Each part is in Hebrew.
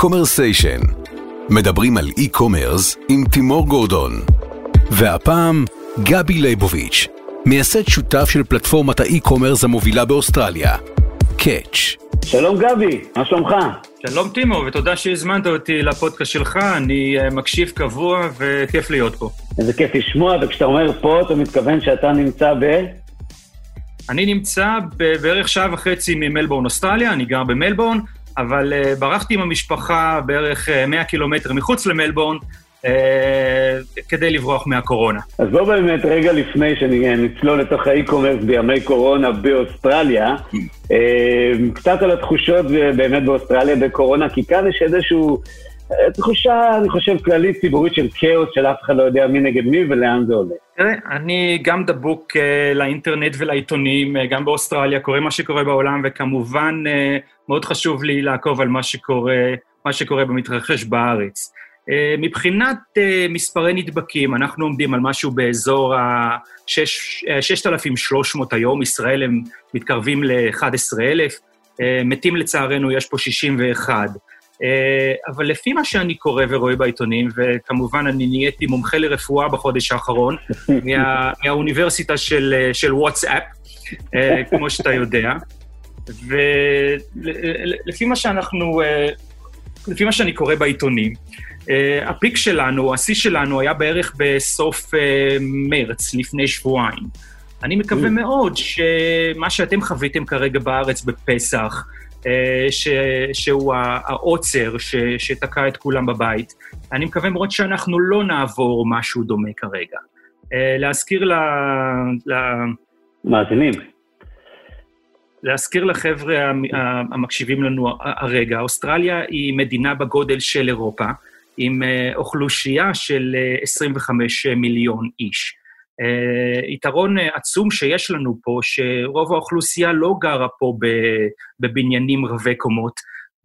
Commersation, מדברים על e-commerce עם תימור גורדון. והפעם, גבי ליבוביץ', מייסד שותף של פלטפורמת ה e-commerce המובילה באוסטרליה, קאץ'. שלום גבי, מה שלומך? שלום טימו, ותודה שהזמנת אותי לפודקאסט שלך, אני אה, מקשיב קבוע וכיף להיות פה. איזה כיף לשמוע, וכשאתה אומר פה, אתה מתכוון שאתה נמצא ב... אני נמצא בערך שעה וחצי ממלבורן, אוסטרליה, אני גר במלבורן, אבל uh, ברחתי עם המשפחה בערך uh, אה, 100 קילומטר מחוץ למלבורן, uh, כדי לברוח מהקורונה. אז בוא באמת, רגע לפני שנצלול לתוך האי-קומרס בימי קורונה באוסטרליה, uh, קצת על התחושות באמת באוסטרליה בקורונה, כי כאן יש איזשהו... תחושה, אני חושב, כללית ציבורית של כאוס, של אף אחד לא יודע מי נגד מי ולאן זה הולך. תראה, אני גם דבוק לאינטרנט ולעיתונים, גם באוסטרליה, קורה מה שקורה בעולם, וכמובן מאוד חשוב לי לעקוב על מה שקורה, מה שקורה במתרחש בארץ. Uh, מבחינת uh, מספרי נדבקים, אנחנו עומדים על משהו באזור ה-6,300 היום, ישראל הם מתקרבים ל-11,000, uh, מתים לצערנו, יש פה 61. אה, אבל לפי מה שאני קורא ורואה בעיתונים, וכמובן אני נהייתי מומחה לרפואה בחודש האחרון, מה, מהאוניברסיטה של, אה, של וואטסאפ, אה, כמו שאתה יודע, ולפי מה שאנחנו, לפי מה שאני קורא בעיתונים, הפיק שלנו, השיא שלנו, היה בערך בסוף מרץ, לפני שבועיים. אני מקווה מאוד שמה שאתם חוויתם כרגע בארץ בפסח, אה, ש, שהוא העוצר ש, שתקע את כולם בבית. אני מקווה מאוד שאנחנו לא נעבור משהו דומה כרגע. אה, להזכיר ל... ל... מאזינים. להזכיר לחבר'ה המקשיבים לנו הרגע, אוסטרליה היא מדינה בגודל של אירופה, עם אה, אוכלוסייה של 25 מיליון איש. יתרון עצום שיש לנו פה, שרוב האוכלוסייה לא גרה פה בבניינים רבי קומות,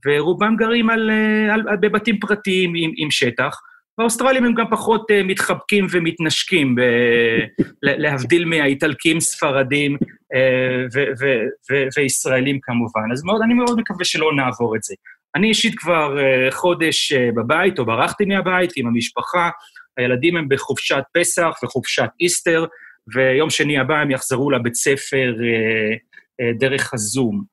ורובם גרים על, על, על, בבתים פרטיים עם, עם שטח. באוסטרלים הם גם פחות uh, מתחבקים ומתנשקים, ב, להבדיל מהאיטלקים, ספרדים uh, וישראלים כמובן. אז מאוד, אני מאוד מקווה שלא נעבור את זה. אני אישית כבר uh, חודש uh, בבית, או ברחתי מהבית עם המשפחה, הילדים הם בחופשת פסח וחופשת איסטר, ויום שני הבא הם יחזרו לבית ספר אה, דרך הזום.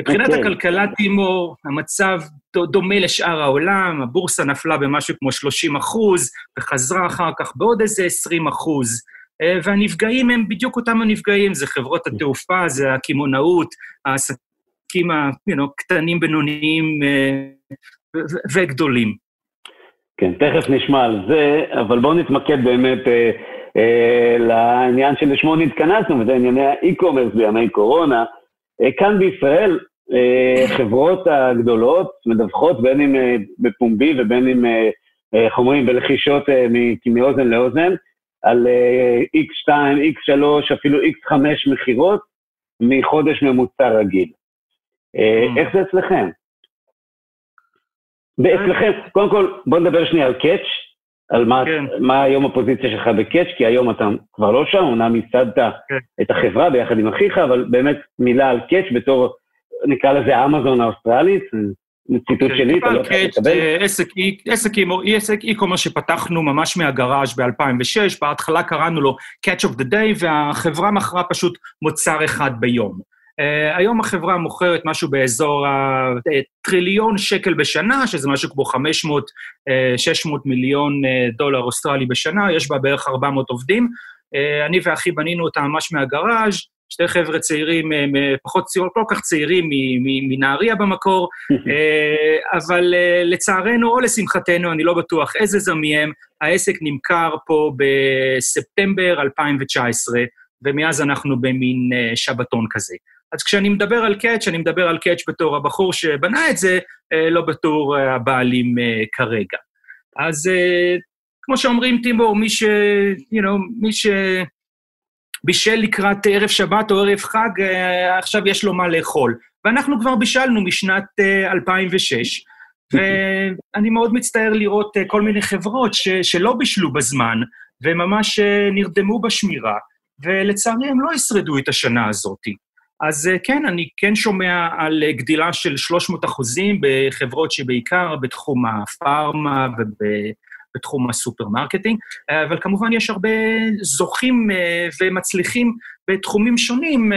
מבחינת okay. אוקיי. הכלכלה, טימור, המצב דומה לשאר העולם, הבורסה נפלה במשהו כמו 30 אחוז, וחזרה אחר כך בעוד איזה 20 אחוז. אה, והנפגעים הם בדיוק אותם הנפגעים, זה חברות התעופה, זה הקמעונאות, העסקים הקטנים, בינוניים אה, וגדולים. כן, תכף נשמע על זה, אבל בואו נתמקד באמת אה, אה, לעניין שלשמו נתכנסנו, וזה ענייני האי-קומרס בימי קורונה. אה, כאן בישראל, אה, חברות הגדולות מדווחות בין אם אה, בפומבי ובין אם, אה, אה איך אומרים, בלחישות אה, מאוזן לאוזן, על אה, X2, X3, אפילו X5 מכירות מחודש ממוצע רגיל. אה, mm. איך זה אצלכם? ואצלכם, קודם כל, בוא נדבר שנייה על קאץ', על מה, כן. מה היום הפוזיציה שלך בקאץ', כי היום אתה כבר לא שם, אומנם ייסדת כן. את החברה ביחד עם אחיך, אבל באמת מילה על קאץ' בתור, נקרא לזה אמזון האוסטרלית, ציטוט כן, שלי, אתה לא יכול לקבל. עסק e-commerce שפתחנו ממש מהגראז' ב-2006, בהתחלה קראנו לו Catch of the Day, והחברה מכרה פשוט מוצר אחד ביום. Uh, היום החברה מוכרת משהו באזור המיליארד שקל בשנה, שזה משהו כמו 500-600 uh, מיליון דולר אוסטרלי בשנה, יש בה בערך 400 עובדים. אני ואחי בנינו אותה ממש מהגראז', שתי חבר'ה צעירים, פחות צעירים, כל כך צעירים מנהריה במקור, אבל לצערנו או לשמחתנו, אני לא בטוח איזה זה מהם, העסק נמכר פה בספטמבר 2019, ומאז אנחנו במין שבתון כזה. אז כשאני מדבר על קאץ', אני מדבר על קאץ' בתור הבחור שבנה את זה, אה, לא בתור אה, הבעלים אה, כרגע. אז כמו שאומרים, טימור, מי ש... you know, מי ש... בישל לקראת ערב שבת או ערב חג, עכשיו יש לו מה לאכול. ואנחנו כבר בישלנו משנת 2006, ואני מאוד מצטער לראות כל מיני חברות ש, שלא בישלו בזמן, וממש נרדמו בשמירה, ולצערי הם לא ישרדו את השנה הזאת. אז כן, אני כן שומע על גדילה של 300 אחוזים בחברות שבעיקר בתחום הפארמה ובתחום ה supermarketing, אבל כמובן יש הרבה זוכים ומצליחים בתחומים שונים,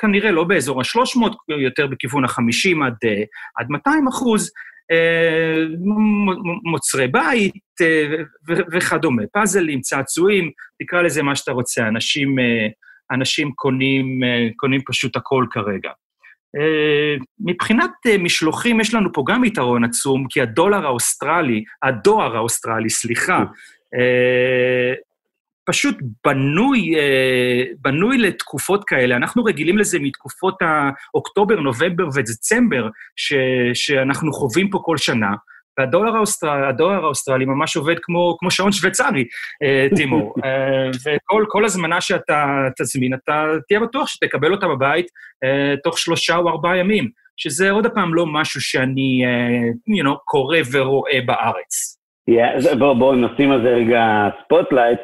כנראה לא באזור ה-300, יותר בכיוון ה-50 עד, עד 200 אחוז, מוצרי בית וכדומה, פאזלים, צעצועים, תקרא לזה מה שאתה רוצה, אנשים, אנשים קונים, קונים פשוט הכל כרגע. מבחינת משלוחים, יש לנו פה גם יתרון עצום, כי הדולר האוסטרלי, הדואר האוסטרלי, סליחה, פשוט בנוי, בנוי לתקופות כאלה. אנחנו רגילים לזה מתקופות האוקטובר, נובמבר ודצמבר, ש, שאנחנו חווים פה כל שנה. והדואר האוסטרלי, הדואר האוסטרלי ממש עובד כמו, כמו שעון שוויצרי, תימור. וכל הזמנה שאתה תזמין, אתה תהיה בטוח שתקבל אותה בבית תוך שלושה או ארבעה ימים, שזה עוד פעם לא משהו שאני, you know, קורא ורואה בארץ. Yeah, בואו בוא נשים על זה רגע spotlight.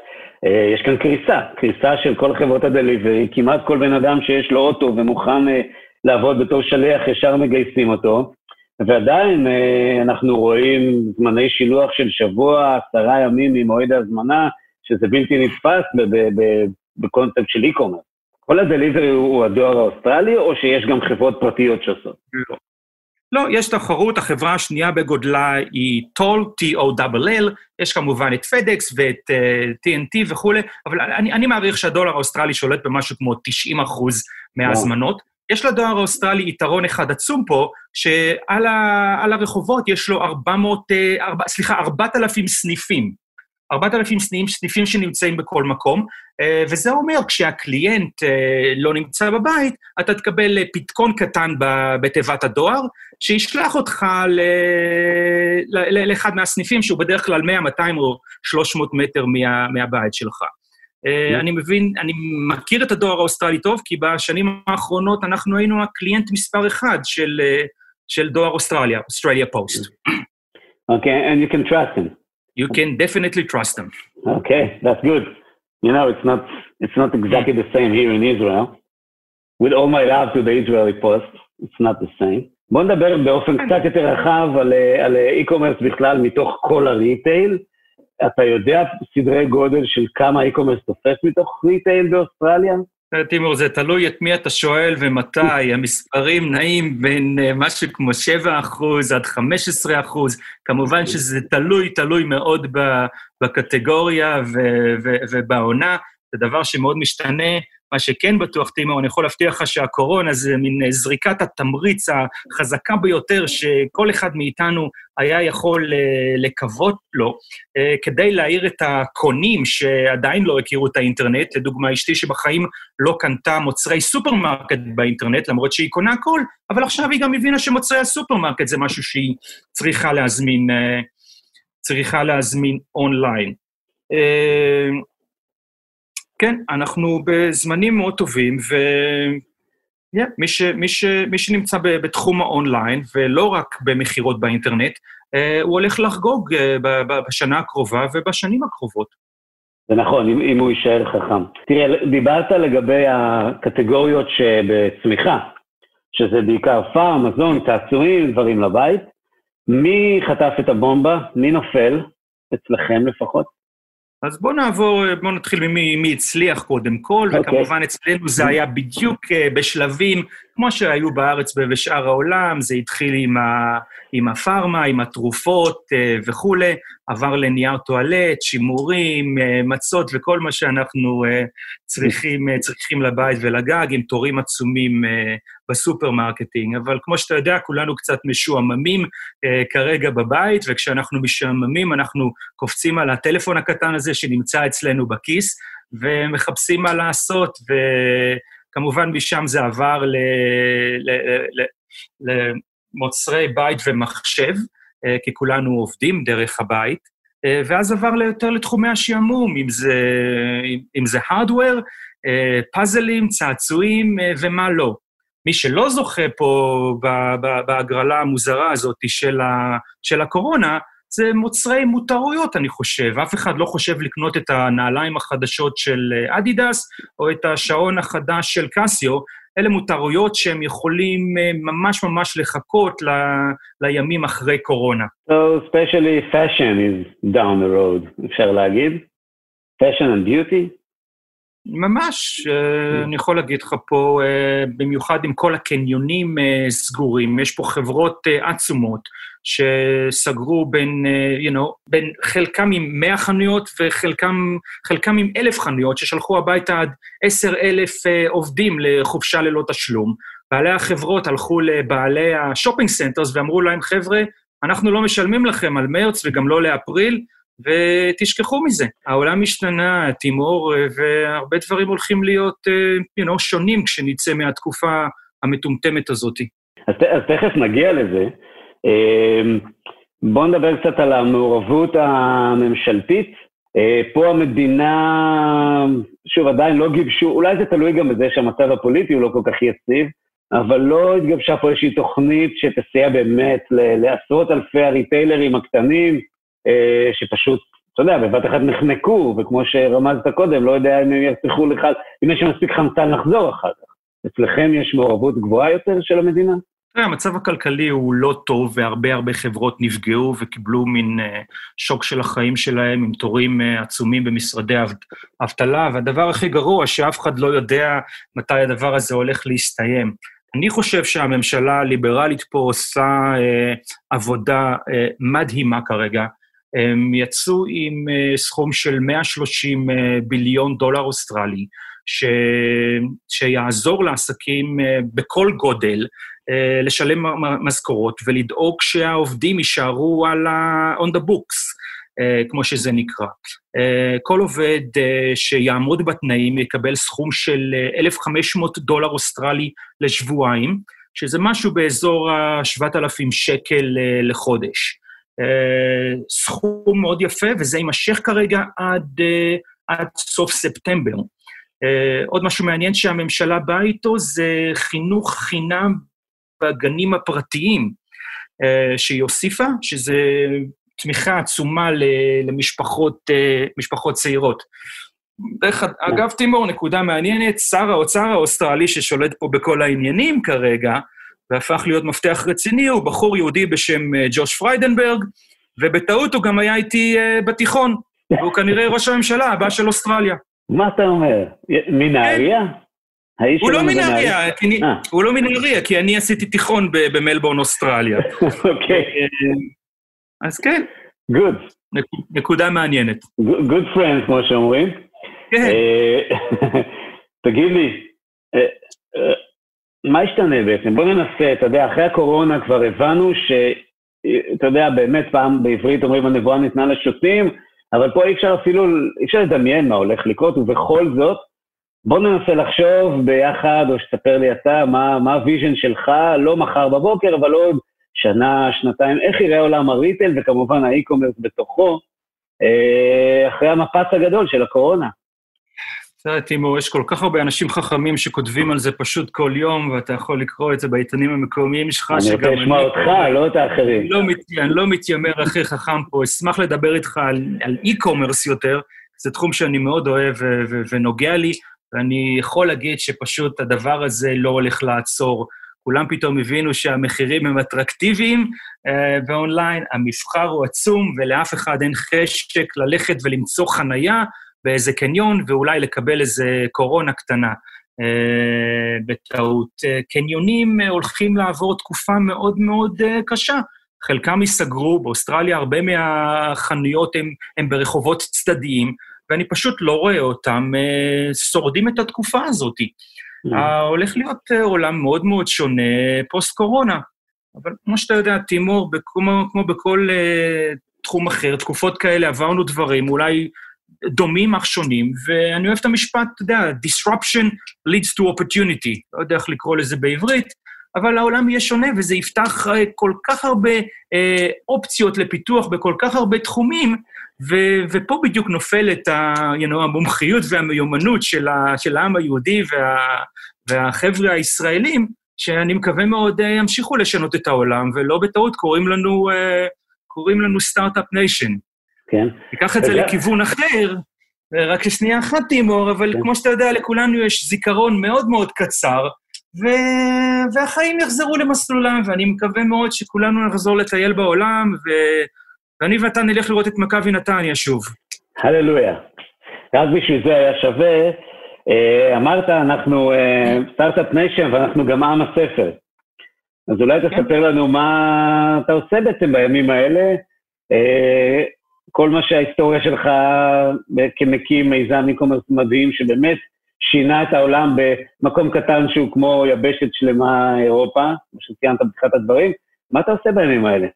אה, יש כאן קריסה, קריסה של כל חברות ה delivery, כמעט כל בן אדם שיש לו אוטו ומוכן אה, לעבוד בתור שליח, ישר מגייסים אותו, ועדיין אה, אנחנו רואים זמני שילוח של שבוע, עשרה ימים ממועד ההזמנה, שזה בלתי נתפס בקונספט של e-commerce. כל ה delivery הוא הדואר האוסטרלי, או שיש גם חברות פרטיות שעושות? לא. לא, יש תחרות, החברה השנייה בגודלה היא טול, T-O-L-L, יש כמובן את פדקס ואת uh, אה, TNT וכולי, אבל אני, אני מעריך שהדואר האוסטרלי שולט במשהו כמו 90 אחוז מההזמנות. יש לדואר האוסטרלי יתרון אחד עצום פה, שעל הרחובות יש לו 400, uh, 4, סליחה, 4,000 סניפים. 4,000 סניפים, סניפים שנמצאים בכל מקום, אה, וזה אומר, כשה client אה, לא נמצא בבית, אתה תקבל אה, פתקון קטן בתיבת הדואר, שישלח אותך לאחד מהסניפים, שהוא בדרך כלל 100, 200 או 300 מטר מה, מהבית שלך. אני מבין, אני מכיר את הדואר האוסטרלי טוב, כי בשנים האחרונות אנחנו היינו ה client מספר אחד של, של דואר אוסטרליה, אוסטרליה פוסט. אוקיי, okay, and you can trust him. you can definitely trust them. Okay, that's good. You know, it's not it's not exactly the same here in Israel. With all my love to the Israeli Post, it's not the same. בואו נדבר באופן קצת יותר רחב על, על e-commerce בכלל מתוך כל הריטייל. אתה יודע סדרי גודל של כמה e-commerce תופס מתוך ריטייל באוסטרליה? תימור, זה תלוי את מי אתה שואל ומתי. המספרים נעים בין אה, משהו כמו 7 אחוז עד 15 אחוז. כמובן שזה תלוי, תלוי מאוד בקטגוריה ובעונה. זה דבר שמאוד משתנה. מה שכן בטוח, טימו, אני יכול להבטיח לך שהקורונה זה מין אה, זריקת התמריץ החזקה ביותר שכל אחד מאיתנו היה יכול אה, לקוות לו, אה, כדי להעיר את הקונים שעדיין לא הכירו את האינטרנט. לדוגמה, אשתי שבחיים לא קנתה מוצרי סופרמרקט באינטרנט, למרות שהיא קונה הכל, אבל עכשיו היא גם הבינה שמוצרי הסופרמרקט זה משהו שהיא צריכה להזמין, צריכה להזמין אונליין. כן, אנחנו בזמנים מאוד טובים, ו... Yeah, מי, ש, מי, ש, מי שנמצא ב, בתחום האונליין, ולא רק במכירות באינטרנט, אה, הוא הולך לחגוג אה, ב, ב, בשנה הקרובה ובשנים הקרובות. זה נכון, אם, אם הוא יישאר חכם. תראה, דיברת לגבי הקטגוריות שבצמיחה, שזה בעיקר פארם, מזון, צעצועים, דברים לבית. מי חטף את הבומבה? מי נופל? אצלכם לפחות? אז בואו נעבור, בואו נתחיל ממי מי הצליח קודם כל, okay. אוקיי. וכמובן אצלנו זה היה בדיוק uh, בשלבים, כמו שהיו בארץ ובשאר העולם, זה התחיל עם, ה, עם הפארמה, עם התרופות uh, וכולי, עבר לנייר טואלט, שימורים, uh, מצות וכל מה שאנחנו uh, צריכים, צריכים לבית ולגג, עם תורים עצומים ב supermarketing. אבל כמו שאתה יודע, כולנו קצת משועממים כרגע בבית, וכשאנחנו משועממים, אנחנו קופצים על הטלפון הקטן הזה שנמצא אצלנו בכיס, ומחפשים מה לעשות, וכמובן משם זה עבר למוצרי בית ומחשב, אה, כי כולנו עובדים דרך הבית, אה, ואז עבר יותר לתחומי השעמום, אם זה, אם זה hardware, פאזלים, צעצועים ומה לא. מי שלא זוכה פה בהגרלה המוזרה הזאת של, ה, של הקורונה, זה מוצרי מותרויות, אני חושב. אף אחד לא חושב לקנות את הנעליים החדשות של אדידס, או את השעון החדש של קסיו, אלה מותרויות שהם יכולים ממש ממש לחכות ל, לימים אחרי קורונה. So, especially fashion is down the road, אפשר להגיד? fashion and beauty? ממש, אה, אני יכול להגיד לך פה, אה, במיוחד עם כל הקניונים אה, סגורים, יש פה חברות עצומות שסגרו בין, you know, בין חלקם עם 100 חנויות וחלקם עם 1,000 חנויות, ששלחו הביתה עד 10,000 עובדים לחופשה ללא תשלום. בעלי החברות הלכו לבעלי ה shopping centers ואמרו להם, חבר'ה, אנחנו לא משלמים לכם על מרץ וגם לא לאפריל, ותשכחו מזה. העולם השתנה, תימור, והרבה דברים הולכים להיות, uh, you know, שונים כשנצא מהתקופה המטומטמת הזאת. אז, אז תכף נגיע לזה. Uh, בואו נדבר קצת על המעורבות הממשלתית. פה המדינה, שוב, עדיין לא גיבשו, אולי זה תלוי גם בזה שהמצב הפוליטי הוא לא כל כך יציב, אבל לא התגבשה פה איזושהי תוכנית שתסייע באמת לעשרות אלפי הריטיילרים הקטנים, אה, שפשוט, אתה יודע, בבת אחת נחנקו, וכמו שרמזת קודם, לא יודע אם הם יצליחו לך, אם יש מספיק חמצן לחזור אחר כך. אצלכם יש מעורבות גבוהה יותר של המדינה? תראה, המצב הכלכלי הוא לא טוב, והרבה הרבה חברות נפגעו וקיבלו מין uh, שוק של החיים שלהם עם תורים uh, עצומים במשרדי אבטלה, והדבר הכי גרוע, שאף אחד לא יודע מתי הדבר הזה הולך להסתיים. אני חושב שהממשלה הליברלית פה עושה uh, עבודה uh, מדהימה כרגע. הם יצאו עם אה, סכום של 130 אה, ביליון דולר אוסטרלי, ש... שיעזור לעסקים אה, בכל גודל לשלם משכורות ולדאוג שהעובדים יישארו על ה... on the books, כמו שזה נקרא. כל עובד שיעמוד בתנאים יקבל סכום של 1,500 דולר אוסטרלי לשבועיים, שזה משהו באזור ה-7,000 שקל לחודש. אה, סכום מאוד יפה, וזה יימשך כרגע עד, אה, עד סוף ספטמבר. אה, עוד משהו מעניין שהממשלה באה איתו זה חינוך חינם בגנים הפרטיים שהיא הוסיפה, שזה תמיכה עצומה למשפחות משפחות צעירות. דרך אגב, תימור, נקודה מעניינת, שר האוצר האוסטרלי ששולט פה בכל העניינים כרגע, והפך להיות מפתח רציני, הוא בחור יהודי בשם אה, ג'וש פריידנברג, ובטעות הוא גם היה איתי uh, בתיכון, והוא כנראה ראש הממשלה הבא של אוסטרליה. מה אתה אומר? מנהריה? כן. הוא לא מנהריה, אה. הוא לא מנהריה, כי אני עשיתי תיכון במלבורן, אוסטרליה. אוקיי. אז כן. Good. נקודה מעניינת. good friend, כמו שאומרים. כן. תגיד לי, מה ישתנה בעצם? בוא ננסה, אתה יודע, אחרי הקורונה כבר הבנו ש... אתה יודע, באמת פעם בעברית אומרים הנבואה ניתנה לשוטים, אבל פה אי אפשר אפילו, אי אפשר לדמיין מה הולך לקרות, ובכל זאת, בוא ננסה לחשוב ביחד, או שתספר לי אתה, מה, מה ה vision שלך, לא מחר בבוקר, אבל עוד שנה, שנתיים, איך יראה עולם ה retail, וכמובן ה e-commerce בתוכו, אה, אחרי המפץ הגדול של הקורונה. תראה, תימור, יש כל כך הרבה אנשים חכמים שכותבים על זה פשוט כל יום, ואתה יכול לקרוא את זה בעיתונים המקומיים שלך, שגם אני... אני רוצה לשמוע אותך, לא את האחרים. לא מת, אני לא מתיימר הכי חכם פה, אשמח לדבר איתך על, על e-commerce יותר, זה תחום שאני מאוד אוהב ו- ו- ונוגע לי, ואני יכול להגיד שפשוט הדבר הזה לא הולך לעצור. כולם פתאום הבינו שהמחירים הם אטרקטיביים uh, באונליין, המבחר הוא עצום, ולאף אחד אין חשק ללכת ולמצוא חנייה, באיזה קניון, ואולי לקבל איזה קורונה קטנה אה, בטעות. אה, קניונים אה, הולכים לעבור תקופה מאוד מאוד אה, קשה. חלקם ייסגרו, באוסטרליה הרבה מהחנויות הם, ברחובות צדדיים, ואני פשוט לא רואה אותם אה, שורדים את התקופה הזאת. Mm. אה, הולך להיות אה, עולם מאוד מאוד שונה פוסט-קורונה. אבל כמו שאתה יודע, תימור, כמו, כמו בכל uh, תחום אחר, תקופות כאלה עברנו דברים, אולי דומים אך שונים, ואני אוהב את המשפט, אתה יודע, disruption leads to opportunity, לא יודע איך לקרוא לזה בעברית, אבל העולם יהיה שונה וזה יפתח אה, כל כך הרבה אה, אופציות לפיתוח בכל כך הרבה תחומים, ו- ופה בדיוק נופלת ה- you know, המומחיות והמיומנות של, ה- של העם היהודי וה- והחבר'ה הישראלים, שאני מקווה מאוד אה, ימשיכו לשנות את העולם, ולא בטעות קוראים לנו, קוראים לנו start-up nation. כן. תיקח את זה לכיוון אחר, רק לשנייה אחת, תימור, אבל כמו שאתה יודע, לכולנו יש זיכרון מאוד מאוד קצר, ו... והחיים יחזרו למסלולם, ואני מקווה מאוד שכולנו נחזור לטייל בעולם, ו... ואני ואתה נלך לראות את מכבי נתניה שוב. הללויה. רק בשביל זה היה שווה. אה, אמרת, אנחנו start-up uh, nation ואנחנו גם עם הספר. אז אולי כן. תספר לנו מה אתה עושה בעצם בימים האלה. כל מה שההיסטוריה שלך כמקים מיזם e-commerce מדהים, שבאמת שינה את העולם במקום קטן שהוא כמו יבשת שלמה אירופה, כמו שציינת בתחילת הדברים. מה אתה עושה בימים האלה?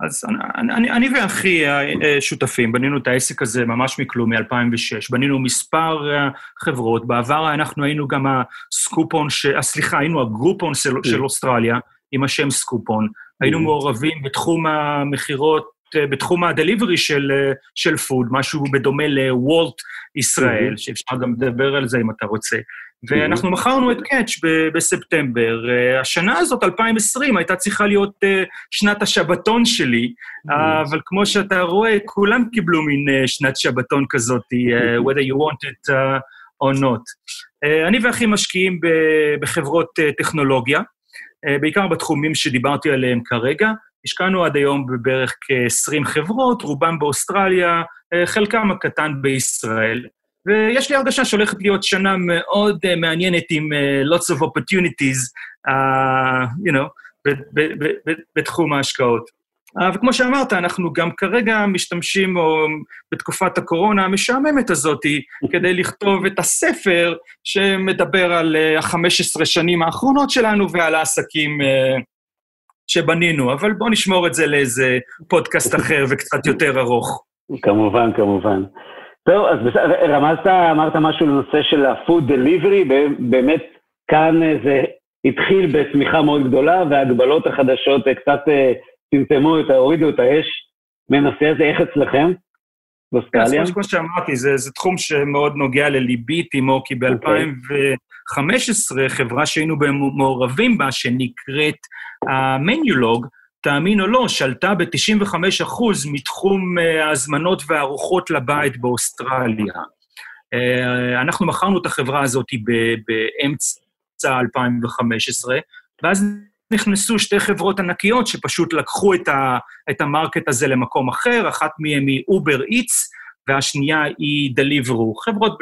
אז אני, אני, אני ואחי אה, שותפים, בנינו את העסק הזה ממש מכלום, מ-2006. בנינו מספר אה, חברות, בעבר אנחנו היינו גם הסקופון, ש... אה, סליחה, היינו הגרופון של, של אוסטרליה, עם השם סקופון. היינו מעורבים בתחום המכירות, בתחום הדליברי של, של פוד, משהו בדומה לוולט ישראל, שאפשר גם לדבר על זה אם אתה רוצה. ואנחנו מכרנו את קאץ' בספטמבר. אה, השנה הזאת, 2020, הייתה צריכה להיות אה, שנת השבתון שלי, אבל כמו שאתה רואה, כולם קיבלו מין אה, שנת שבתון כזאת, whether you want it or not. אני ואחי משקיעים בחברות טכנולוגיה, בעיקר בתחומים שדיברתי עליהם כרגע. השקענו עד היום בבערך כ-20 חברות, רובם באוסטרליה, חלקם הקטן בישראל. ויש לי הרגשה שהולכת להיות שנה מאוד uh, מעניינת עם uh, lots of opportunities, uh, you know, בתחום ההשקעות. Uh, וכמו שאמרת, אנחנו גם כרגע משתמשים, או בתקופת הקורונה המשעממת הזאת, כדי לכתוב את הספר שמדבר על uh, ה-15 שנים האחרונות שלנו ועל העסקים uh, שבנינו, אבל בואו נשמור את זה לאיזה פודקאסט אחר וקצת יותר ארוך. כמובן, כמובן. זהו, אז רמזת, אמרת משהו לנושא של ה-food delivery, באמת כאן אה, זה התחיל בצמיחה מאוד גדולה, וההגבלות החדשות אה, קצת אה, צמצמו, הורידו את האש מנושא הזה, איך אצלכם? באוסטרליה? כמו שאמרתי, זה, זה תחום שמאוד נוגע לליבי, תימו, כי ב-2015 okay. חברה שהיינו מעורבים בה, שנקראת Menulog, תאמין או לא, שלטה ב-95% מתחום אה, ההזמנות והארוחות לבית באוסטרליה. אה, אנחנו מכרנו את החברה הזאת באמצע 2015, ואז נכנסו שתי חברות ענקיות שפשוט לקחו את, את ה market הזה למקום אחר, אחת מהן היא Uber Eats, והשנייה היא Deliveroo, חברות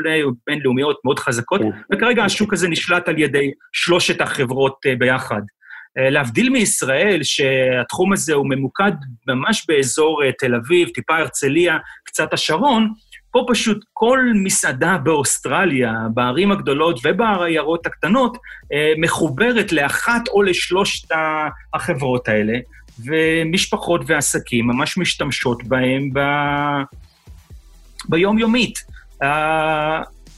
בינלאומיות מאוד חזקות, כן. וכרגע השוק הזה נשלט על ידי שלושת החברות אה, ביחד. אה, להבדיל מישראל, שהתחום הזה הוא ממוקד ממש באזור אה, תל אביב, טיפה הרצליה, קצת השרון, פה פשוט כל מסעדה באוסטרליה, בערים הגדולות ובעיירות הקטנות, מחוברת לאחת או לשלושת החברות האלה, ומשפחות ועסקים ממש משתמשות בהם ב... ביומיומית.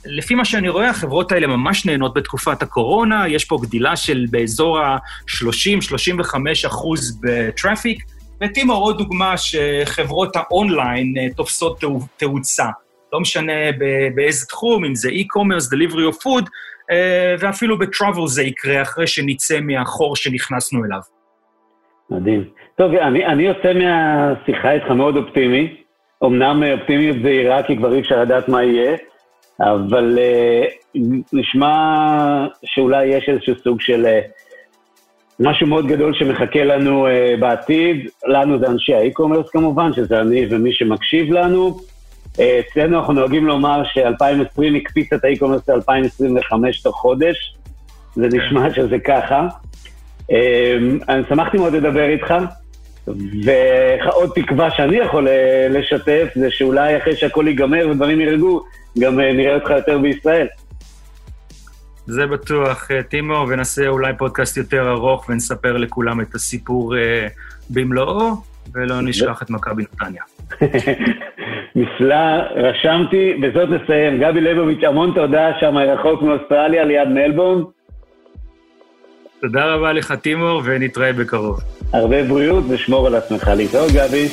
לפי מה שאני רואה, החברות האלה ממש נהנות בתקופת הקורונה, יש פה גדילה של באזור ה-30-35 אחוז בטראפיק, וטימו עוד דוגמה שחברות האונליין אה, תופסות תאוצה. לא משנה באיזה תחום, אם זה e-commerce, delivery of food, אה, ואפילו בטראבל זה יקרה אחרי שנצא מהחור שנכנסנו אליו. מדהים. טוב, אני, אני יוצא מהשיחה איתך מאוד אופטימי. אמנם אופטימיות זהירה, כי כבר אי אפשר לדעת מה יהיה, אבל uh, נשמע שאולי יש איזשהו סוג של uh, משהו מאוד גדול שמחכה לנו uh, בעתיד. לנו זה אנשי האי-קומרס כמובן, שזה אני ומי שמקשיב לנו. Uh, אצלנו אנחנו נוהגים לומר ש-2020 הקפיץ את האי-קומרס ל-2025 תוך חודש. זה כן. נשמע שזה ככה. Uh, אני שמחתי מאוד לדבר איתך. ועוד תקווה שאני יכול לשתף, זה שאולי אחרי שהכל ייגמר ודברים ירגעו, גם אה, נראה אותך יותר בישראל. זה בטוח, אה, טימו, ונעשה אולי פודקאסט יותר ארוך ונספר לכולם את הסיפור אה, במלואו, ולא נשכח את מכבי נתניה. נפלא, רשמתי, בזאת נסיים. גבי ליבוביץ', המון תודה שם רחוק מאוסטרליה, ליד מלבורן. תודה רבה לך, טימור, ונתראה בקרוב. הרבה בריאות ושמור על עצמך. להתראות, גבי.